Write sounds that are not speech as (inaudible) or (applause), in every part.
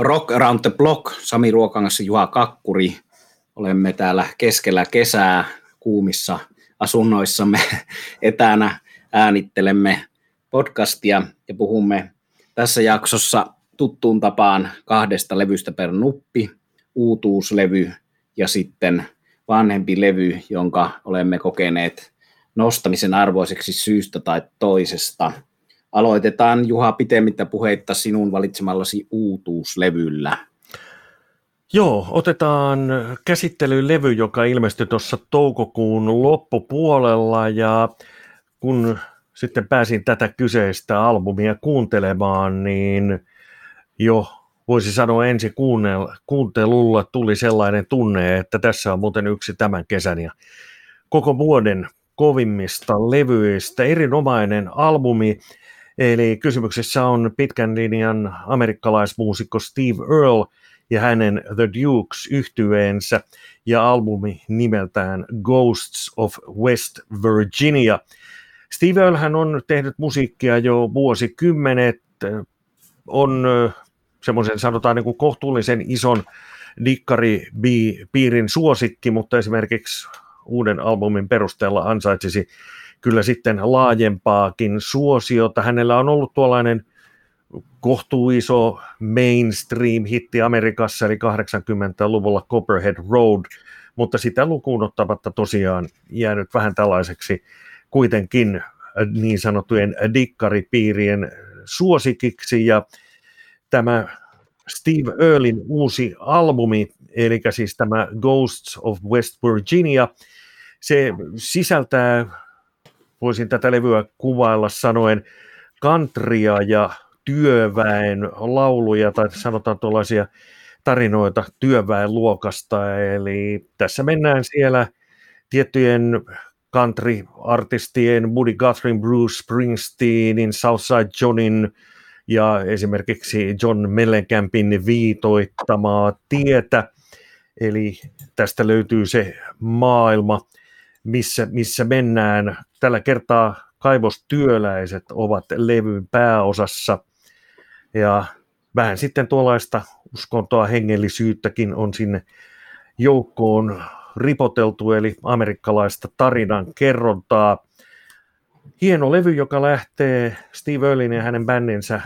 Rock Around the Block, Sami Ruokangas Juha Kakkuri. Olemme täällä keskellä kesää kuumissa asunnoissamme (laughs) etänä äänittelemme podcastia ja puhumme tässä jaksossa tuttuun tapaan kahdesta levystä per nuppi, uutuuslevy ja sitten vanhempi levy, jonka olemme kokeneet nostamisen arvoiseksi syystä tai toisesta. Aloitetaan Juha pitemmittä puheitta sinun valitsemallasi uutuuslevyllä. Joo, otetaan käsittelyyn levy, joka ilmestyi tuossa toukokuun loppupuolella ja kun sitten pääsin tätä kyseistä albumia kuuntelemaan, niin jo voisi sanoa ensi kuuntelulla tuli sellainen tunne, että tässä on muuten yksi tämän kesän ja koko vuoden kovimmista levyistä. Erinomainen albumi, eli kysymyksessä on pitkän linjan amerikkalaismuusikko Steve Earle ja hänen The Dukes yhtyeensä ja albumi nimeltään Ghosts of West Virginia. Steve Earle hän on tehnyt musiikkia jo vuosikymmenet, on semmoisen sanotaan niin kuin kohtuullisen ison dikkari-piirin suosikki, mutta esimerkiksi uuden albumin perusteella ansaitsisi kyllä sitten laajempaakin suosiota. Hänellä on ollut tuollainen kohtuuiso mainstream-hitti Amerikassa, eli 80-luvulla Copperhead Road, mutta sitä lukuun ottamatta tosiaan jäänyt vähän tällaiseksi kuitenkin niin sanottujen dikkaripiirien suosikiksi, ja tämä Steve Earlin uusi albumi, eli siis tämä Ghosts of West Virginia, se sisältää, voisin tätä levyä kuvailla sanoen, kantria ja työväen lauluja tai sanotaan tuollaisia tarinoita työväen luokasta. Eli tässä mennään siellä tiettyjen country-artistien, Buddy Guthrie, Bruce Springsteenin, Southside Johnin ja esimerkiksi John Mellencampin viitoittamaa tietä. Eli tästä löytyy se maailma, missä, missä mennään. Tällä kertaa kaivostyöläiset ovat levyn pääosassa ja vähän sitten tuollaista uskontoa hengellisyyttäkin on sinne joukkoon ripoteltu, eli amerikkalaista tarinan kerrontaa. Hieno levy, joka lähtee Steve Earlin ja hänen bändinsä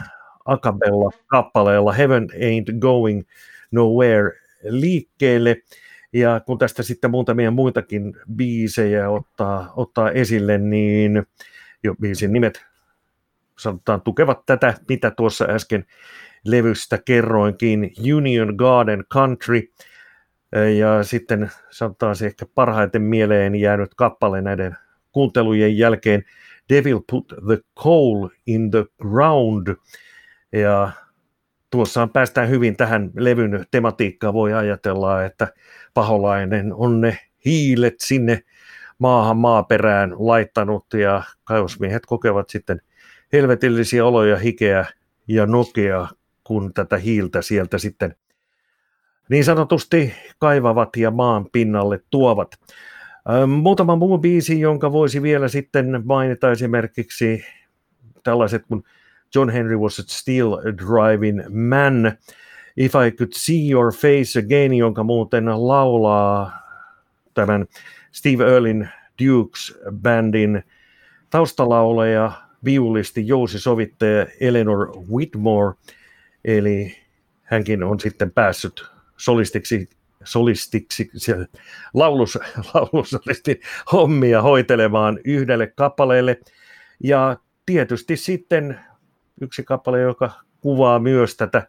Acapella kappaleella Heaven Ain't Going Nowhere liikkeelle. Ja kun tästä sitten muutamia muitakin biisejä ottaa, ottaa esille, niin jo biisin nimet sanotaan tukevat tätä, mitä tuossa äsken levystä kerroinkin. Union Garden Country, ja sitten sanotaan se ehkä parhaiten mieleen jäänyt kappale näiden kuuntelujen jälkeen, Devil Put the Coal in the Ground. Ja tuossa päästään hyvin tähän levyn tematiikkaan. Voi ajatella, että paholainen on ne hiilet sinne maahan maaperään laittanut ja kaivosmiehet kokevat sitten helvetillisiä oloja, hikeä ja nokea, kun tätä hiiltä sieltä sitten niin sanotusti kaivavat ja maan pinnalle tuovat. Muutama muu biisi, jonka voisi vielä sitten mainita esimerkiksi tällaiset kuin John Henry was a steel driving man, If I Could See Your Face Again, jonka muuten laulaa tämän Steve Earlin Dukes-bändin taustalauleja, viulisti, jousisovittaja Eleanor Whitmore, eli hänkin on sitten päässyt solistiksi, solistiksi laulus, (laughs) laulusolistin hommia hoitelemaan yhdelle kappaleelle. Ja tietysti sitten yksi kappale, joka kuvaa myös tätä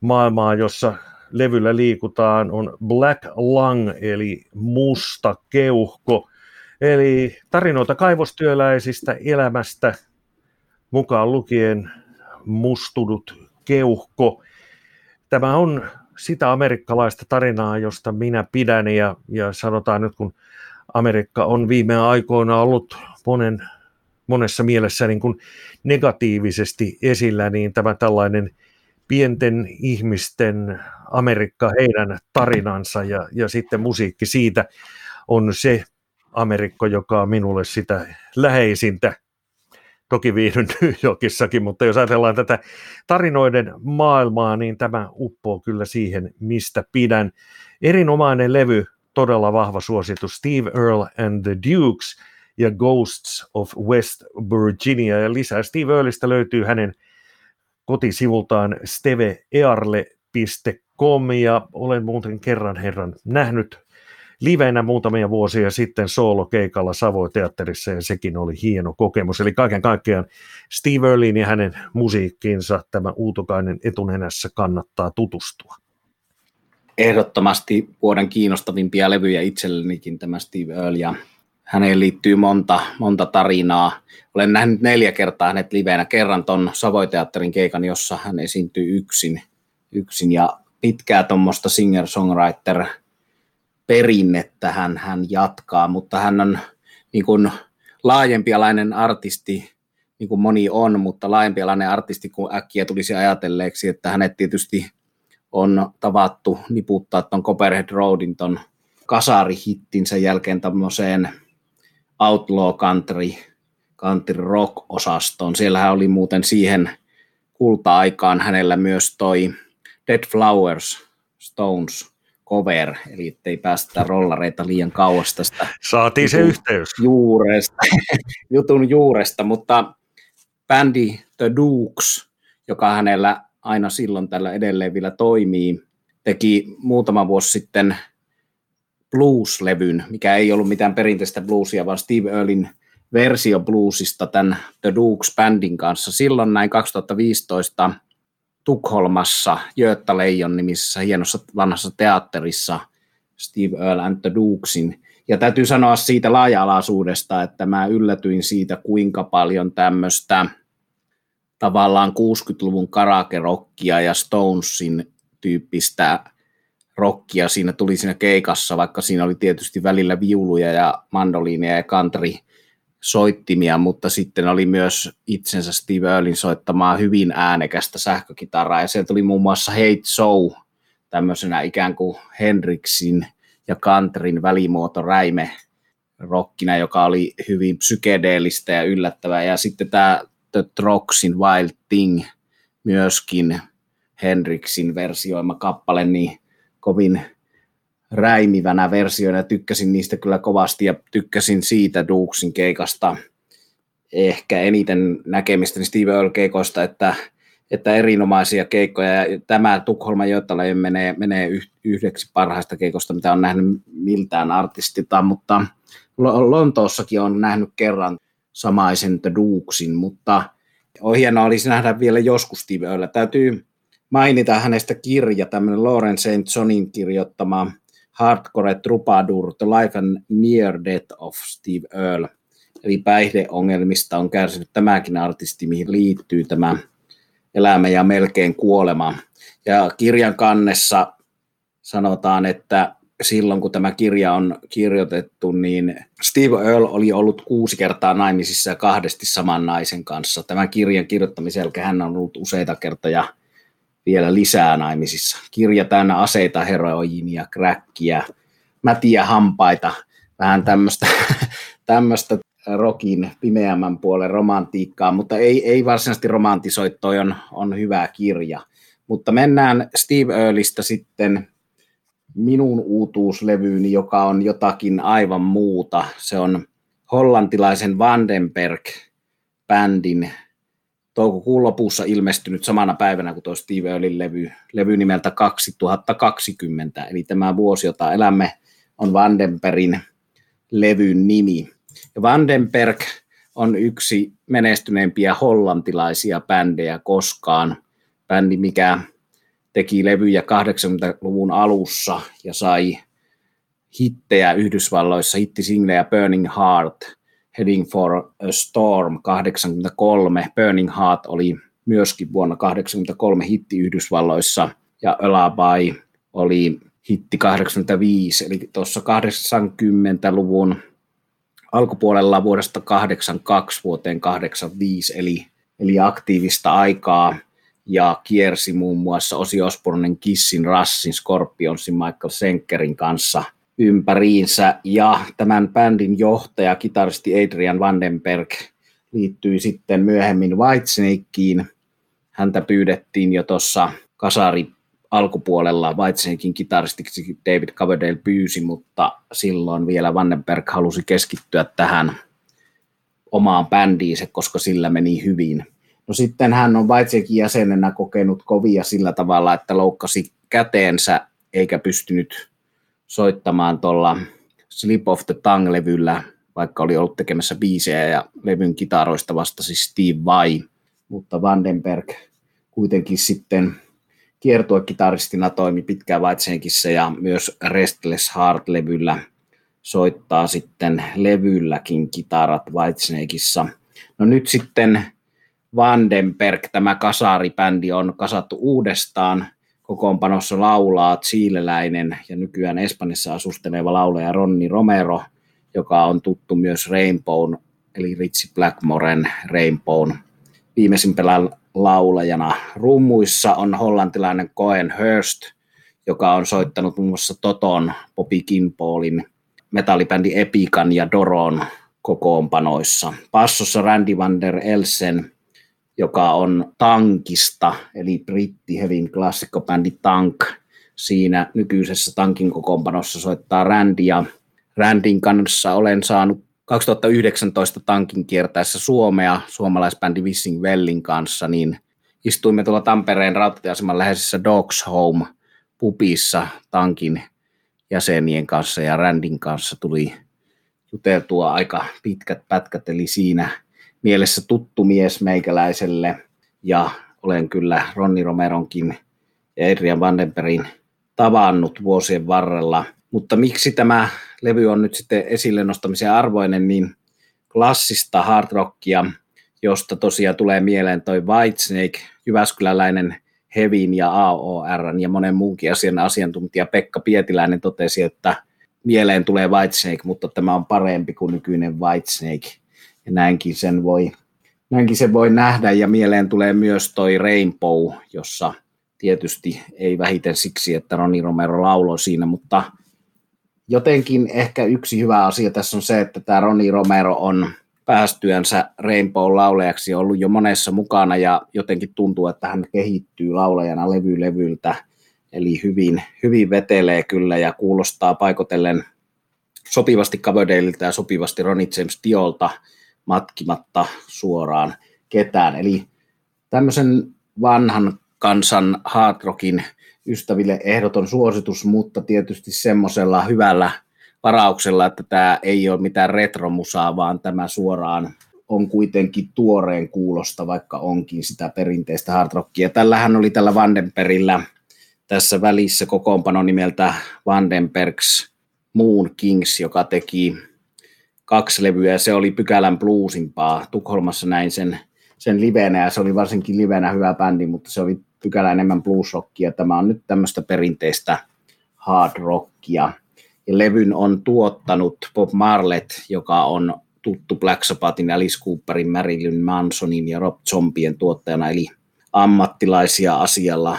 maailmaa, jossa levyllä liikutaan, on Black Lung, eli musta keuhko. Eli tarinoita kaivostyöläisistä elämästä, mukaan lukien mustunut keuhko. Tämä on sitä amerikkalaista tarinaa, josta minä pidän ja, ja sanotaan nyt kun Amerikka on viime aikoina ollut monen, monessa mielessä niin kuin negatiivisesti esillä, niin tämä tällainen pienten ihmisten Amerikka, heidän tarinansa ja, ja sitten musiikki siitä on se Amerikka, joka on minulle sitä läheisintä toki viihdyn (laughs) New Yorkissakin, mutta jos ajatellaan tätä tarinoiden maailmaa, niin tämä uppoo kyllä siihen, mistä pidän. Erinomainen levy, todella vahva suositus, Steve Earle and the Dukes ja Ghosts of West Virginia. Ja lisää Steve Earleistä löytyy hänen kotisivultaan steveearle.com ja olen muuten kerran herran nähnyt livenä muutamia vuosia sitten soolokeikalla Savoy-teatterissa ja sekin oli hieno kokemus. Eli kaiken kaikkiaan Steve Earlin ja hänen musiikkiinsa tämä uutokainen etunenässä kannattaa tutustua. Ehdottomasti vuoden kiinnostavimpia levyjä itsellenikin tämä Steve Earl ja häneen liittyy monta, monta tarinaa. Olen nähnyt neljä kertaa hänet livenä. Kerran ton Savoy-teatterin keikan, jossa hän esiintyy yksin, yksin ja pitkää tuommoista singer-songwriter perinnettä hän, hän jatkaa, mutta hän on niin kuin laajempialainen artisti, niin kuin moni on, mutta laajempialainen artisti, kun äkkiä tulisi ajatelleeksi, että hänet tietysti on tavattu niputtaa tuon Copperhead Roadin ton kasarihittinsä jälkeen tämmöiseen outlaw country, country rock-osastoon. Siellähän oli muuten siihen kulta-aikaan hänellä myös toi Dead Flowers, Stones, cover, eli ettei päästä rollareita liian kauas tästä Saatiin se yhteys. Juuresta, (laughs) jutun juuresta, mutta bändi The Dukes, joka hänellä aina silloin tällä edelleen vielä toimii, teki muutama vuosi sitten blues-levyn, mikä ei ollut mitään perinteistä bluesia, vaan Steve Earlin versio bluesista tämän The Dukes bandin kanssa. Silloin näin 2015 Tukholmassa Göta Leijon nimisessä hienossa vanhassa teatterissa Steve Earl and the Dukesin. Ja täytyy sanoa siitä laaja-alaisuudesta, että mä yllätyin siitä, kuinka paljon tämmöistä tavallaan 60-luvun karakerokkia ja Stonesin tyyppistä rockia. Siinä tuli siinä keikassa, vaikka siinä oli tietysti välillä viuluja ja mandoliineja ja country soittimia, mutta sitten oli myös itsensä Steve Earlin soittamaa hyvin äänekästä sähkökitaraa, ja sieltä oli muun muassa Hate Show, tämmöisenä ikään kuin Hendrixin ja Countryn välimuoto räime rockina, joka oli hyvin psykedeellistä ja yllättävää, ja sitten tämä The Troxin Wild Thing, myöskin Hendrixin versioima kappale, niin kovin räimivänä versioina. Tykkäsin niistä kyllä kovasti ja tykkäsin siitä Dukesin keikasta ehkä eniten näkemistä Steve Earl keikoista, että, että erinomaisia keikkoja. Ja tämä Tukholman Jottalainen menee, menee yhdeksi parhaista keikosta, mitä on nähnyt miltään artistilta, mutta Lontoossakin on nähnyt kerran samaisen The Dukesin, mutta on hienoa olisi nähdä vielä joskus Steve Earl. Täytyy mainita hänestä kirja, tämmöinen Lauren St. Johnin kirjoittama Hardcore Troubadour, The Life and Near Death of Steve Earle. Eli päihdeongelmista on kärsinyt tämäkin artisti, mihin liittyy tämä elämä ja melkein kuolema. Ja kirjan kannessa sanotaan, että silloin kun tämä kirja on kirjoitettu, niin Steve Earle oli ollut kuusi kertaa naimisissa ja kahdesti saman naisen kanssa. Tämän kirjan kirjoittamisen jälkeen hän on ollut useita kertoja vielä lisää naimisissa. Kirja täynnä aseita, heroiinia, kräkkiä, mätiä hampaita, vähän tämmöistä, (laughs) tämmöistä rokin pimeämmän puolen romantiikkaa, mutta ei, ei varsinaisesti romantisoitto on, on hyvä kirja. Mutta mennään Steve Earlistä sitten minun uutuuslevyyni, joka on jotakin aivan muuta. Se on hollantilaisen Vandenberg-bändin toukokuun lopussa ilmestynyt samana päivänä kuin tuo Steve Earlin levy, levy nimeltä 2020, eli tämä vuosi, jota elämme, on Vandenbergin levyn nimi. Ja Vandenberg on yksi menestyneimpiä hollantilaisia bändejä koskaan. Bändi, mikä teki levyjä 80-luvun alussa ja sai hittejä Yhdysvalloissa, hittisinglejä Burning Heart – Heading for a Storm 83. Burning Heart oli myöskin vuonna 83 hitti Yhdysvalloissa ja Alabai oli hitti 85, eli tuossa 80-luvun alkupuolella vuodesta 82 vuoteen 85, eli, eli aktiivista aikaa ja kiersi muun muassa Osi Osbornen, Kissin, Rassin, Scorpionsin, Michael Senkerin kanssa – ympäriinsä ja tämän bändin johtaja, kitaristi Adrian Vandenberg, liittyi sitten myöhemmin Whitesnakeen. Häntä pyydettiin jo tuossa kasari alkupuolella Whitesnakein kitaristiksi David Coverdale pyysi, mutta silloin vielä Vandenberg halusi keskittyä tähän omaan bändiinsä, koska sillä meni hyvin. No sitten hän on Whitesnakein jäsenenä kokenut kovia sillä tavalla, että loukkasi käteensä eikä pystynyt soittamaan tuolla Slip of the Tongue-levyllä, vaikka oli ollut tekemässä biisejä ja levyn kitaroista vastasi Steve Vai, mutta Vandenberg kuitenkin sitten kiertuekitaristina toimi pitkään Whitesnakeissa ja myös Restless Heart-levyllä soittaa sitten levylläkin kitarat Whitesnakeissa. No nyt sitten Vandenberg, tämä kasaribändi on kasattu uudestaan. Kokoonpanossa laulaa chileläinen ja nykyään Espanjassa asusteleva laulaja Ronni Romero, joka on tuttu myös Rainbown, eli Ritchie Blackmoren Rainbown viimeisimpänä laulajana. Rummuissa on hollantilainen Cohen Hurst, joka on soittanut muun muassa Toton, Bobby Kinpaulin, metallibändi Epikan ja Doron kokoonpanoissa. Passossa Randy van der Elsen, joka on Tankista, eli britti hevin klassikkobändi Tank. Siinä nykyisessä Tankin kokoonpanossa soittaa Randy ja Randin kanssa olen saanut 2019 tankin kiertäessä Suomea suomalaisbändi Wissing Wellin kanssa, niin istuimme tuolla Tampereen rautatieaseman läheisessä Dogs Home pupissa tankin jäsenien kanssa ja Randin kanssa tuli juteltua aika pitkät pätkät, eli siinä mielessä tuttu mies meikäläiselle ja olen kyllä Ronni Romeronkin ja Adrian Vandenbergin tavannut vuosien varrella. Mutta miksi tämä levy on nyt sitten esille nostamisen arvoinen, niin klassista hard rockia, josta tosiaan tulee mieleen toi Whitesnake, Jyväskyläläinen Hevin ja AOR ja monen muunkin asian asiantuntija Pekka Pietiläinen totesi, että mieleen tulee Whitesnake, mutta tämä on parempi kuin nykyinen Whitesnake. Ja näinkin sen voi, näinkin sen voi nähdä ja mieleen tulee myös toi Rainbow, jossa tietysti ei vähiten siksi, että Ronnie Romero lauloi siinä, mutta jotenkin ehkä yksi hyvä asia tässä on se, että tämä Roni Romero on päästyänsä Rainbow-laulejaksi ollut jo monessa mukana ja jotenkin tuntuu, että hän kehittyy laulajana levy levyltä. Eli hyvin, hyvin vetelee kyllä ja kuulostaa paikotellen sopivasti Coverdaleilta ja sopivasti Ronnie James Diolta matkimatta suoraan ketään. Eli tämmöisen vanhan kansan hard rockin ystäville ehdoton suositus, mutta tietysti semmoisella hyvällä varauksella, että tämä ei ole mitään retromusaa, vaan tämä suoraan on kuitenkin tuoreen kuulosta, vaikka onkin sitä perinteistä hard rockia. Tällähän oli tällä Vandenperillä tässä välissä kokoonpano nimeltä Vandenbergs Moon Kings, joka teki kaksi levyä ja se oli pykälän bluesimpaa. Tukholmassa näin sen, sen livenä ja se oli varsinkin livenä hyvä bändi, mutta se oli pykälä enemmän bluesrockia. Tämä on nyt tämmöistä perinteistä hard rockia. Ja levyn on tuottanut Bob Marlett, joka on tuttu Black Sabbathin, Alice Cooperin, Marilyn Mansonin ja Rob Zombien tuottajana, eli ammattilaisia asialla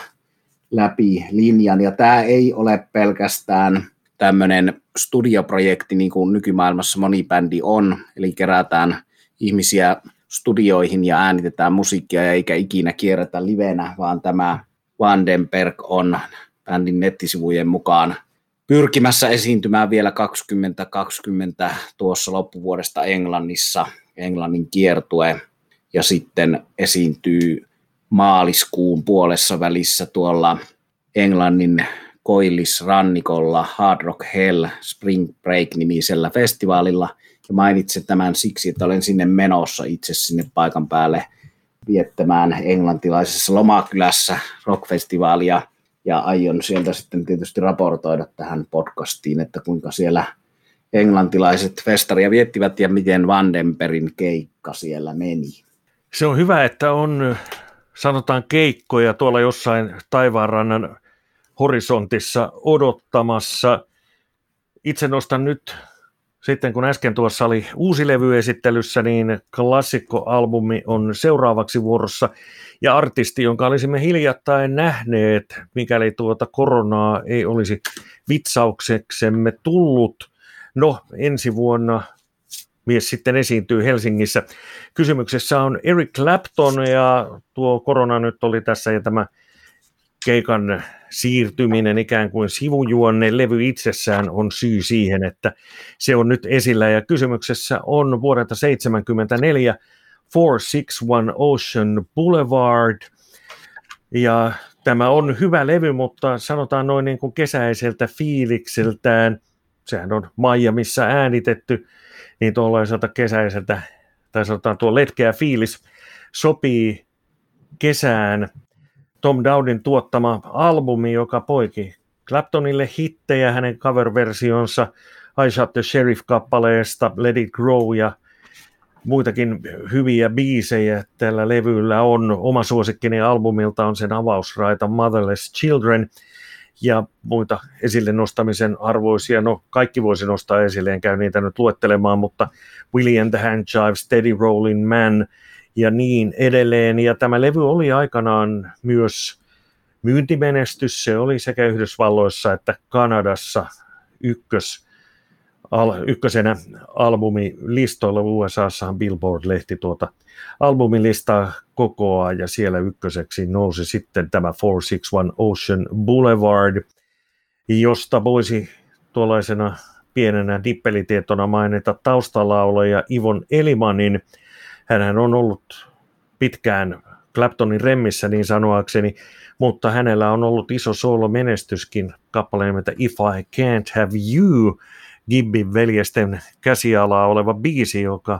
läpi linjan. Ja tämä ei ole pelkästään tämmöinen studioprojekti, niin kuin nykymaailmassa moni bändi on, eli kerätään ihmisiä studioihin ja äänitetään musiikkia ja eikä ikinä kierretä livenä, vaan tämä Vandenberg on bändin nettisivujen mukaan pyrkimässä esiintymään vielä 2020 tuossa loppuvuodesta Englannissa, Englannin kiertue, ja sitten esiintyy maaliskuun puolessa välissä tuolla Englannin koillisrannikolla Hard Rock Hell Spring Break-nimisellä festivaalilla – ja mainitsen tämän siksi, että olen sinne menossa itse sinne paikan päälle viettämään englantilaisessa lomakylässä rockfestivaalia ja aion sieltä sitten tietysti raportoida tähän podcastiin, että kuinka siellä englantilaiset festaria viettivät ja miten Vandenperin keikka siellä meni. Se on hyvä, että on sanotaan keikkoja tuolla jossain taivaanrannan horisontissa odottamassa. Itse nostan nyt sitten kun äsken tuossa oli uusi levy esittelyssä, niin klassikkoalbumi on seuraavaksi vuorossa. Ja artisti, jonka olisimme hiljattain nähneet, mikäli tuota koronaa ei olisi vitsaukseksemme tullut. No, ensi vuonna mies sitten esiintyy Helsingissä. Kysymyksessä on Eric Clapton ja tuo korona nyt oli tässä ja tämä keikan siirtyminen ikään kuin sivujuonne levy itsessään on syy siihen, että se on nyt esillä. Ja kysymyksessä on vuodelta 1974 461 Ocean Boulevard. Ja tämä on hyvä levy, mutta sanotaan noin niin kuin kesäiseltä fiilikseltään, sehän on Miamiissa äänitetty, niin tuollaiselta kesäiseltä, tai sanotaan tuo letkeä fiilis, sopii kesään Tom Dowdin tuottama albumi, joka poiki Claptonille hittejä hänen cover-versionsa I Shot the Sheriff-kappaleesta, Let It Grow ja muitakin hyviä biisejä tällä levyllä on. Oma suosikkini albumilta on sen avausraita Motherless Children ja muita esille nostamisen arvoisia. No kaikki voisi nostaa esille, en käy niitä nyt luettelemaan, mutta William the Hand Jive, Steady Rolling Man ja niin edelleen. Ja tämä levy oli aikanaan myös myyntimenestys. Se oli sekä Yhdysvalloissa että Kanadassa ykkös al, ykkösenä albumilistoilla USAssahan Billboard-lehti tuota albumilistaa kokoaa ja siellä ykköseksi nousi sitten tämä 461 Ocean Boulevard, josta voisi tuollaisena pienenä dippelitietona mainita taustalaulaja Ivon Elimanin. Hänhän on ollut pitkään Claptonin remmissä niin sanoakseni, mutta hänellä on ollut iso solo-menestyskin kappaleen nimeltä If I Can't Have You, Gibbin veljesten käsialaa oleva biisi, joka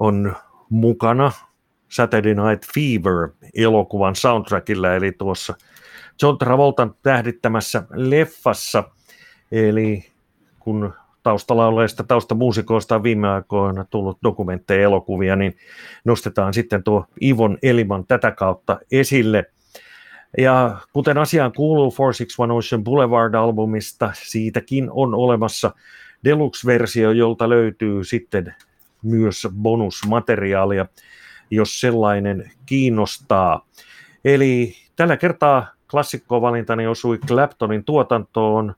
on mukana Saturday Night Fever elokuvan soundtrackilla, eli tuossa John Travoltan tähdittämässä leffassa. Eli kun taustalauleista, taustamuusikoista on viime aikoina tullut dokumentteja elokuvia, niin nostetaan sitten tuo Ivon Eliman tätä kautta esille – ja kuten asiaan kuuluu 461 Ocean Boulevard-albumista, siitäkin on olemassa deluxe-versio, jolta löytyy sitten myös bonusmateriaalia, jos sellainen kiinnostaa. Eli tällä kertaa klassikkovalintani osui Claptonin tuotantoon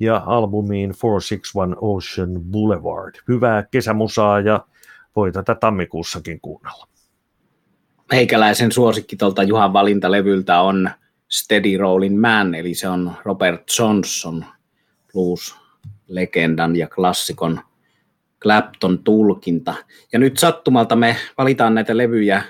ja albumiin 461 Ocean Boulevard. Hyvää kesämusaa ja voi tätä tammikuussakin kuunnella meikäläisen suosikki tuolta Juhan valintalevyltä on Steady Rolling Man, eli se on Robert Johnson blues-legendan ja klassikon Clapton tulkinta. Ja nyt sattumalta me valitaan näitä levyjä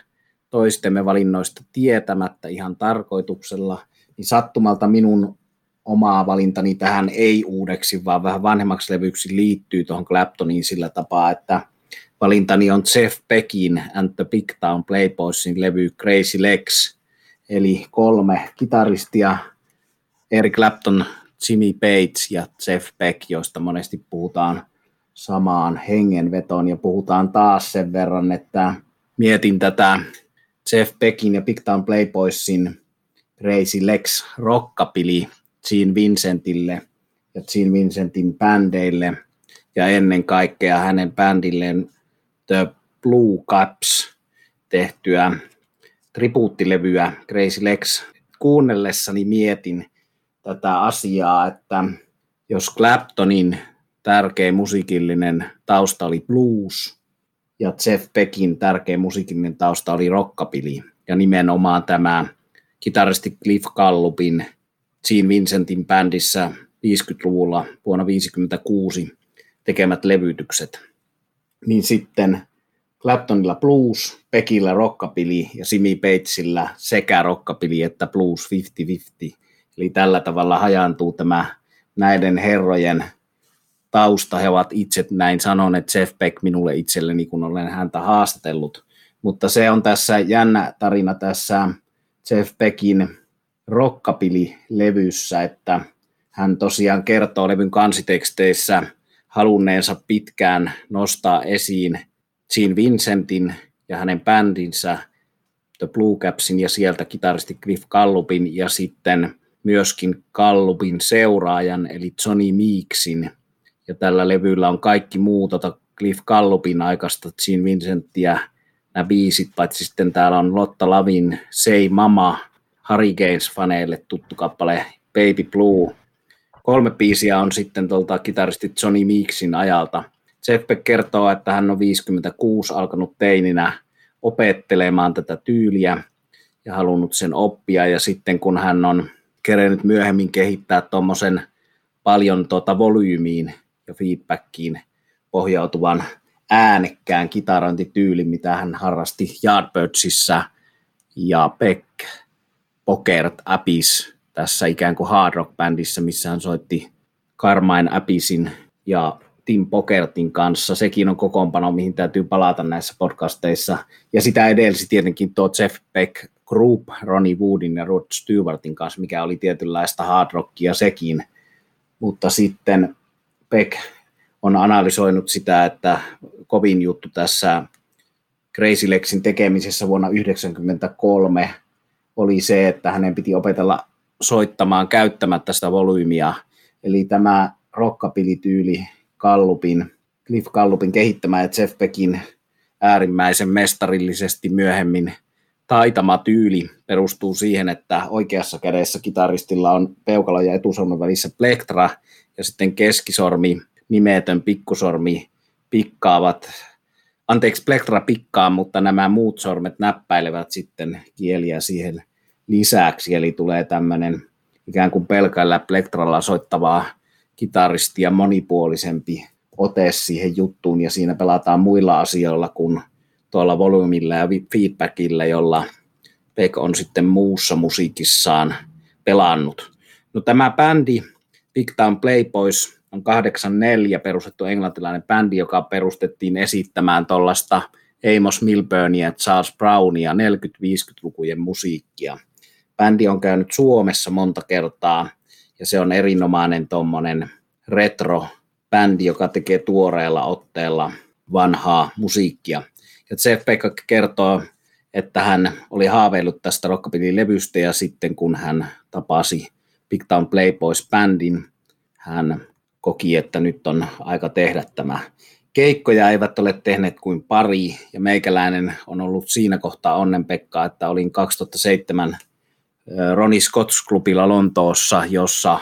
toistemme valinnoista tietämättä ihan tarkoituksella, niin sattumalta minun omaa valintani tähän ei uudeksi, vaan vähän vanhemmaksi levyksi liittyy tuohon Claptoniin sillä tapaa, että – valintani on Jeff Beckin and the Big Town Playboysin levy Crazy Legs, eli kolme kitaristia, Eric Clapton, Jimmy Page ja Jeff Beck, joista monesti puhutaan samaan hengenvetoon. Ja puhutaan taas sen verran, että mietin tätä Jeff Beckin ja Big Town Playboysin Crazy Legs rockapili Gene Vincentille ja Gene Vincentin bändeille. Ja ennen kaikkea hänen bändilleen The Blue Caps tehtyä tribuuttilevyä Crazy Legs kuunnellessani mietin tätä asiaa, että jos Claptonin tärkeä musiikillinen tausta oli blues ja Jeff Beckin tärkeä musiikillinen tausta oli rockabilly ja nimenomaan tämä kitaristi Cliff Gallupin Gene Vincentin bändissä 50-luvulla vuonna 1956 tekemät levytykset – niin sitten Claptonilla blues, Pekillä rockapili ja Simi Batesillä sekä rockapili että blues 50-50. Eli tällä tavalla hajaantuu tämä näiden herrojen tausta. He ovat itse näin sanoneet Jeff Beck minulle itselleni, kun olen häntä haastatellut. Mutta se on tässä jännä tarina tässä Jeff Beckin rockapili-levyssä, että hän tosiaan kertoo levyn kansiteksteissä – halunneensa pitkään nostaa esiin Gene Vincentin ja hänen bändinsä The Blue Capsin ja sieltä kitaristi Cliff Gallupin ja sitten myöskin Gallupin seuraajan eli Johnny Meeksin. Ja tällä levyllä on kaikki muu tota Cliff Gallupin aikaista Gene Vincenttiä nämä biisit, paitsi sitten täällä on Lotta Lavin Say Mama, Gaines-faneille tuttu kappale Baby Blue, Kolme biisiä on sitten tuolta kitaristi Johnny Meeksin ajalta. Beck kertoo, että hän on 56 alkanut teininä opettelemaan tätä tyyliä ja halunnut sen oppia. Ja sitten kun hän on kerennyt myöhemmin kehittää tuommoisen paljon tuota volyymiin ja feedbackiin pohjautuvan äänekkään kitarointityylin, mitä hän harrasti Yardbirdsissa ja Beck Pokert Apis tässä ikään kuin hard rock bändissä, missä hän soitti Carmine Apisin ja Tim Pokertin kanssa. Sekin on kokoonpano, mihin täytyy palata näissä podcasteissa. Ja sitä edelsi tietenkin tuo Jeff Beck Group Ronnie Woodin ja Rod Stewartin kanssa, mikä oli tietynlaista hard rockia sekin. Mutta sitten Beck on analysoinut sitä, että kovin juttu tässä Crazy Lexin tekemisessä vuonna 1993 oli se, että hänen piti opetella soittamaan käyttämättä sitä volyymia. Eli tämä rockapilityyli Kallupin, Cliff Kallupin kehittämä ja Jeff Beckin äärimmäisen mestarillisesti myöhemmin taitama tyyli perustuu siihen, että oikeassa kädessä kitaristilla on peukalo ja etusormen välissä plektra ja sitten keskisormi, nimetön pikkusormi pikkaavat, anteeksi plektra pikkaa, mutta nämä muut sormet näppäilevät sitten kieliä siihen lisäksi, eli tulee tämmöinen ikään kuin pelkällä plektralla soittavaa kitaristia monipuolisempi ote siihen juttuun ja siinä pelataan muilla asioilla kuin tuolla volyymilla ja feedbackilla, jolla Beck on sitten muussa musiikissaan pelannut. No tämä bändi Big Town Playboys on 84 perustettu englantilainen bändi, joka perustettiin esittämään tuollaista Amos Milburnia Charles Brownia 40-50-lukujen musiikkia. Bändi on käynyt Suomessa monta kertaa ja se on erinomainen tuommoinen retro-bändi, joka tekee tuoreella otteella vanhaa musiikkia. Ja Jeff kertoo, että hän oli haaveillut tästä rockabilly-levystä ja sitten kun hän tapasi Big Town Playboys-bändin, hän koki, että nyt on aika tehdä tämä. Keikkoja eivät ole tehneet kuin pari ja meikäläinen on ollut siinä kohtaa onnenpekka, että olin 2007 Ronnie Scotts Clubilla Lontoossa, jossa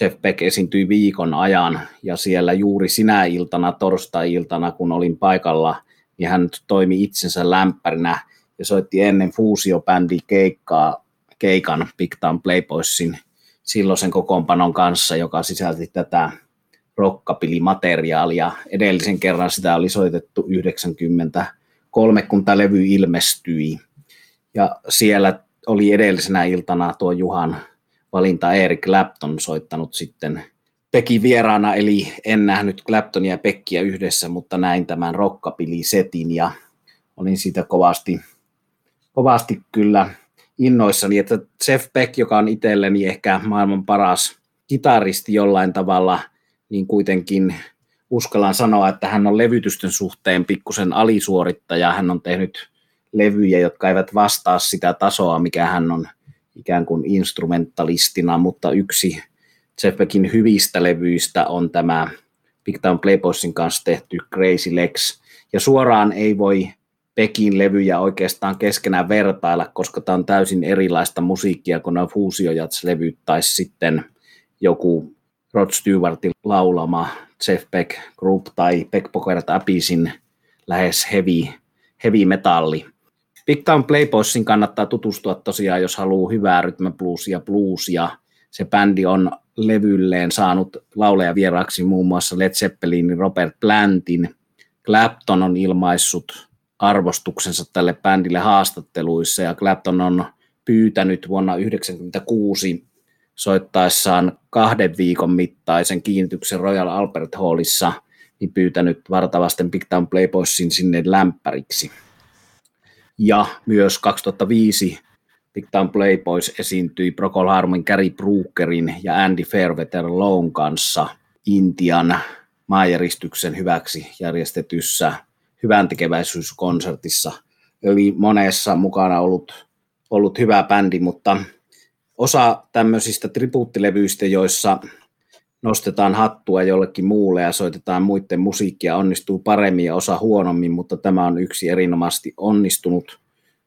Jeff Beck esiintyi viikon ajan ja siellä juuri sinä iltana, torstai-iltana, kun olin paikalla, niin hän toimi itsensä lämpärinä ja soitti ennen fuusiobändi keikkaa, keikan Big Town Playboysin silloisen kokoonpanon kanssa, joka sisälti tätä rockapili-materiaalia. Edellisen kerran sitä oli soitettu 93, kun tämä levy ilmestyi. Ja siellä oli edellisenä iltana tuo Juhan valinta Erik Clapton soittanut sitten Pekin vieraana, eli en nähnyt Claptonia ja Pekkiä yhdessä, mutta näin tämän rockapili-setin ja olin siitä kovasti, kovasti kyllä innoissani, että Jeff Beck, joka on itselleni ehkä maailman paras kitaristi jollain tavalla, niin kuitenkin uskallan sanoa, että hän on levytysten suhteen pikkusen alisuorittaja. Hän on tehnyt levyjä, jotka eivät vastaa sitä tasoa, mikä hän on ikään kuin instrumentalistina, mutta yksi Jeff Beckin hyvistä levyistä on tämä Big Town Playboysin kanssa tehty Crazy Legs. Ja suoraan ei voi Pekin levyjä oikeastaan keskenään vertailla, koska tämä on täysin erilaista musiikkia kuin nämä Fuusiojats-levyt tai sitten joku Rod Stewartin laulama Jeff Beck Group tai Beck Poker Apisin lähes heavy, heavy metalli. Big Town Playboysin kannattaa tutustua tosiaan, jos haluaa hyvää rytmäbluesia, bluesia. Se bändi on levylleen saanut lauleja vieraaksi muun muassa Led Zeppelinin Robert Plantin. Clapton on ilmaissut arvostuksensa tälle bändille haastatteluissa ja Clapton on pyytänyt vuonna 1996 soittaessaan kahden viikon mittaisen kiinnityksen Royal Albert Hallissa, niin pyytänyt vartavasten Big Town Playboysin sinne lämpäriksi. Ja myös 2005 Big Town Playboys esiintyi Procol Harumin, Gary Brookerin ja Andy Fairweather Lown kanssa Intian maajäristyksen hyväksi järjestetyssä hyvän tekeväisyyskonsertissa. Eli monessa mukana ollut, ollut hyvä bändi, mutta osa tämmöisistä tribuuttilevyistä, joissa nostetaan hattua jollekin muulle ja soitetaan muiden musiikkia, onnistuu paremmin ja osa huonommin, mutta tämä on yksi erinomaisesti onnistunut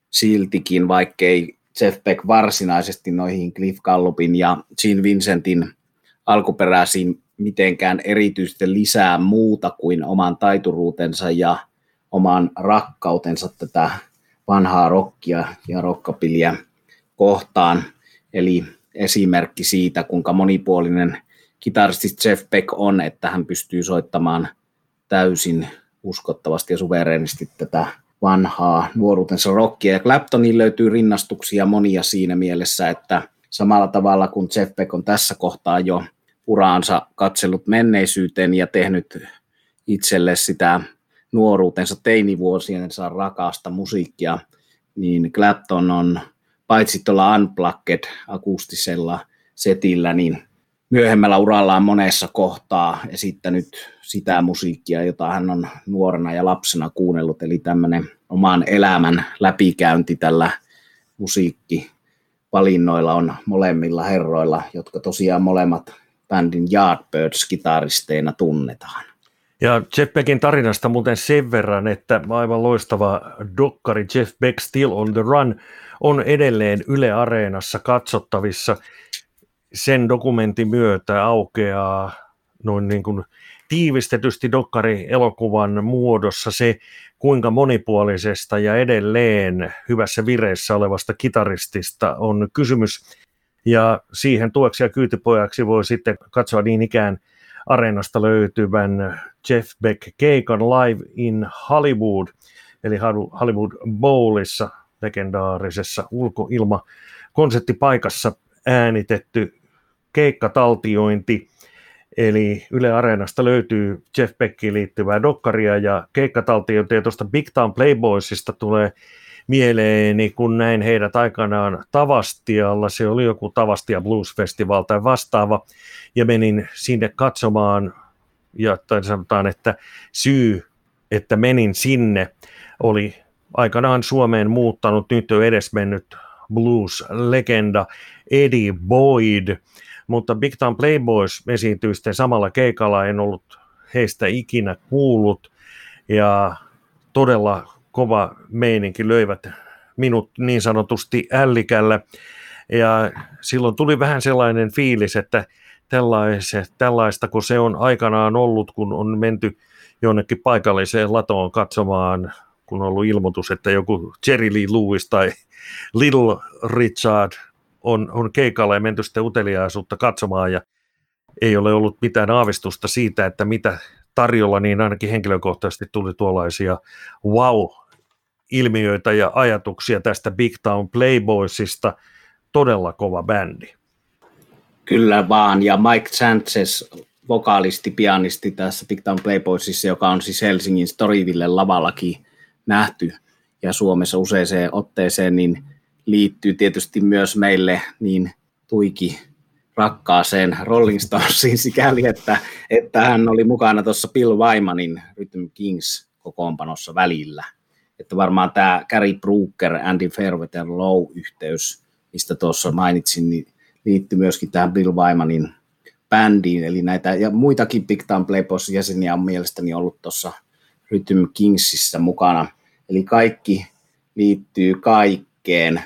siltikin, vaikkei Jeff Beck varsinaisesti noihin Cliff Gallupin ja Gene Vincentin alkuperäisiin mitenkään erityisesti lisää muuta kuin oman taituruutensa ja oman rakkautensa tätä vanhaa rockia ja rockapiliä kohtaan. Eli esimerkki siitä, kuinka monipuolinen kitaristi Jeff Beck on, että hän pystyy soittamaan täysin uskottavasti ja suvereenisti tätä vanhaa nuoruutensa rockia. Ja Claptoniin löytyy rinnastuksia monia siinä mielessä, että samalla tavalla kuin Jeff Beck on tässä kohtaa jo uraansa katsellut menneisyyteen ja tehnyt itselle sitä nuoruutensa teinivuosiensa rakasta musiikkia, niin Clapton on paitsi tuolla Unplugged akustisella setillä, niin myöhemmällä urallaan monessa kohtaa esittänyt sitä musiikkia, jota hän on nuorena ja lapsena kuunnellut, eli tämmöinen oman elämän läpikäynti tällä musiikkivalinnoilla on molemmilla herroilla, jotka tosiaan molemmat bändin Yardbirds-kitaristeina tunnetaan. Ja Jeff Beckin tarinasta muuten sen verran, että aivan loistava dokkari Jeff Beck Still on the Run on edelleen Yle Areenassa katsottavissa. Sen dokumentin myötä aukeaa noin niin kuin tiivistetysti dokkari-elokuvan muodossa se, kuinka monipuolisesta ja edelleen hyvässä vireessä olevasta kitaristista on kysymys. Ja siihen tueksi ja kyytipojaksi voi sitten katsoa niin ikään areenasta löytyvän Jeff Beck keikan Live in Hollywood, eli Hollywood Bowlissa, legendaarisessa ulkoilma konserttipaikassa äänitetty keikkataltiointi, Eli Yle Areenasta löytyy Jeff Beckiin liittyvää dokkaria ja keikkataltiointia tuosta Big Town Playboysista tulee mieleeni, kun näin heidät aikanaan Tavastialla, se oli joku Tavastia Blues Festival tai vastaava, ja menin sinne katsomaan, ja tai sanotaan, että syy, että menin sinne, oli aikanaan Suomeen muuttanut, nyt jo edesmennyt blues-legenda Eddie Boyd, mutta Big Time Playboys esiintyi sitten samalla keikalla, en ollut heistä ikinä kuullut, ja todella kova meininki löivät minut niin sanotusti ällikällä, ja silloin tuli vähän sellainen fiilis, että tällaista kun se on aikanaan ollut, kun on menty jonnekin paikalliseen latoon katsomaan, kun on ollut ilmoitus, että joku Jerry Lee Lewis tai Little Richard on, on keikalla ja menty sitten uteliaisuutta katsomaan ja ei ole ollut mitään aavistusta siitä, että mitä tarjolla, niin ainakin henkilökohtaisesti tuli tuollaisia wow-ilmiöitä ja ajatuksia tästä Big Town Playboysista. Todella kova bändi. Kyllä vaan, ja Mike Sanchez, vokaalisti, pianisti tässä Big Town Playboysissa, joka on siis Helsingin Storyville lavallakin nähty ja Suomessa useaseen otteeseen, niin liittyy tietysti myös meille niin tuiki rakkaaseen Rolling Stonesiin (laughs) sikäli, että, että hän oli mukana tuossa Bill Wymanin Rhythm Kings kokoonpanossa välillä. Että varmaan tämä Gary Brooker, Andy Fairweather Low-yhteys, mistä tuossa mainitsin, niin liittyy myöskin tähän Bill Wymanin bändiin, eli näitä ja muitakin Big Time Playboys jäseniä on mielestäni ollut tuossa Rhythm Kingsissä mukana. Eli kaikki liittyy kaikkeen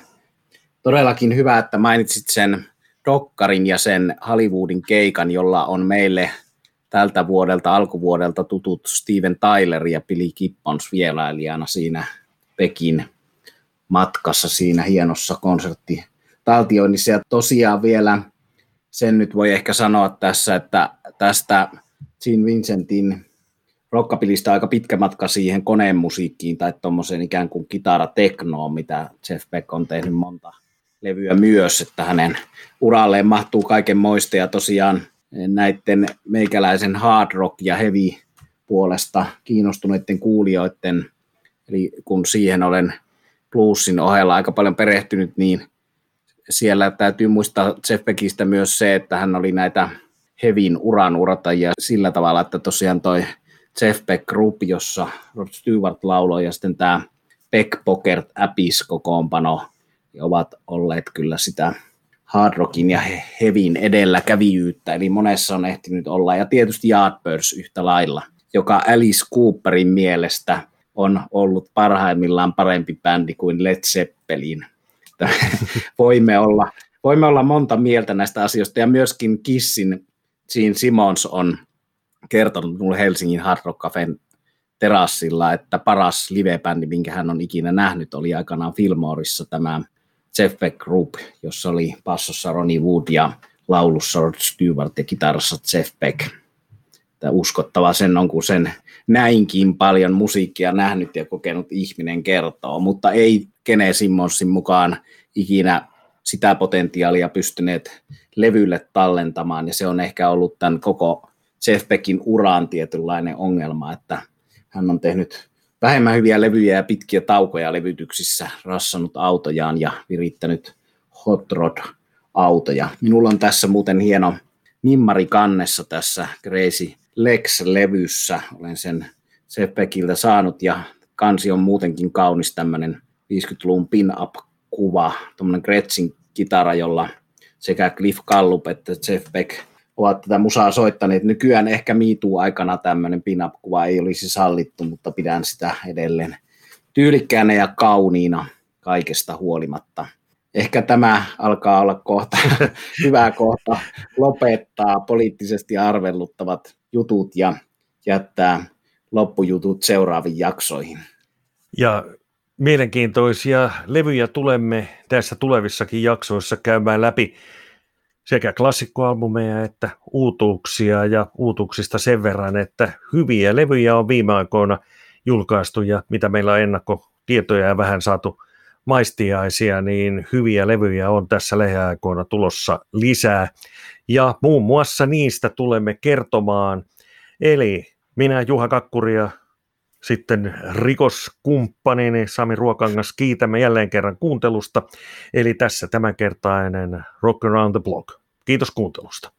todellakin hyvä, että mainitsit sen Dokkarin ja sen Hollywoodin keikan, jolla on meille tältä vuodelta, alkuvuodelta tutut Steven Tyler ja Billy Gibbons vierailijana siinä Pekin matkassa siinä hienossa konserttitaltioinnissa. Ja tosiaan vielä sen nyt voi ehkä sanoa tässä, että tästä Gene Vincentin rockapilista aika pitkä matka siihen koneen musiikkiin tai tuommoiseen ikään kuin kitarateknoon, mitä Jeff Beck on tehnyt monta levyä myös, että hänen uralleen mahtuu kaiken moista ja tosiaan näiden meikäläisen hard rock ja heavy puolesta kiinnostuneiden kuulijoiden, eli kun siihen olen bluesin ohella aika paljon perehtynyt, niin siellä täytyy muistaa Jeff Beckistä myös se, että hän oli näitä hevin uran uratajia sillä tavalla, että tosiaan toi Jeff Beck Group, jossa Rod Stewart lauloi ja sitten tämä Beck Poker Apis kokoonpano ovat olleet kyllä sitä hard rockin ja hevin edelläkävijyyttä, eli monessa on ehtinyt olla, ja tietysti Yardbirds yhtä lailla, joka Alice Cooperin mielestä on ollut parhaimmillaan parempi bändi kuin Led Zeppelin. (laughs) voimme olla, voimme olla monta mieltä näistä asioista, ja myöskin Kissin Gene Simons on kertonut minulle Helsingin Hard Rock Cafén terassilla, että paras livebändi, minkä hän on ikinä nähnyt, oli aikanaan Fillmoreissa tämä Jeff Group, jossa oli passossa Ronnie Wood ja laulussa Rod Stewart ja kitarassa Jeff Beck. Tämä uskottava sen on, kun sen näinkin paljon musiikkia nähnyt ja kokenut ihminen kertoo, mutta ei Kene Simmonsin mukaan ikinä sitä potentiaalia pystyneet levylle tallentamaan, ja se on ehkä ollut tämän koko Jeff Beckin uraan tietynlainen ongelma, että hän on tehnyt vähemmän hyviä levyjä ja pitkiä taukoja levytyksissä, rassannut autojaan ja virittänyt hot rod autoja. Minulla on tässä muuten hieno nimmari kannessa tässä Crazy Lex-levyssä. Olen sen Seppekiltä saanut ja kansi on muutenkin kaunis tämmöinen 50-luvun pin-up-kuva, tuommoinen Gretsin kitara, jolla sekä Cliff Gallup että Jeff Beck ovat tätä musaa soittaneet. Nykyään ehkä miituu aikana tämmöinen pin-up-kuva ei olisi sallittu, mutta pidän sitä edelleen tyylikkäänä ja kauniina kaikesta huolimatta. Ehkä tämä alkaa olla kohta, (laughs) hyvä kohta lopettaa poliittisesti arvelluttavat jutut ja jättää loppujutut seuraaviin jaksoihin. Ja mielenkiintoisia levyjä tulemme tässä tulevissakin jaksoissa käymään läpi sekä klassikkoalbumeja että uutuuksia ja uutuuksista sen verran, että hyviä levyjä on viime aikoina julkaistu ja mitä meillä on ennakkotietoja ja vähän saatu maistiaisia, niin hyviä levyjä on tässä lähiaikoina tulossa lisää. Ja muun muassa niistä tulemme kertomaan. Eli minä Juha Kakkuri ja sitten rikoskumppanini Sami Ruokangas kiitämme jälleen kerran kuuntelusta. Eli tässä tämänkertainen Rock Around the Block. Kiitos kuuntelusta.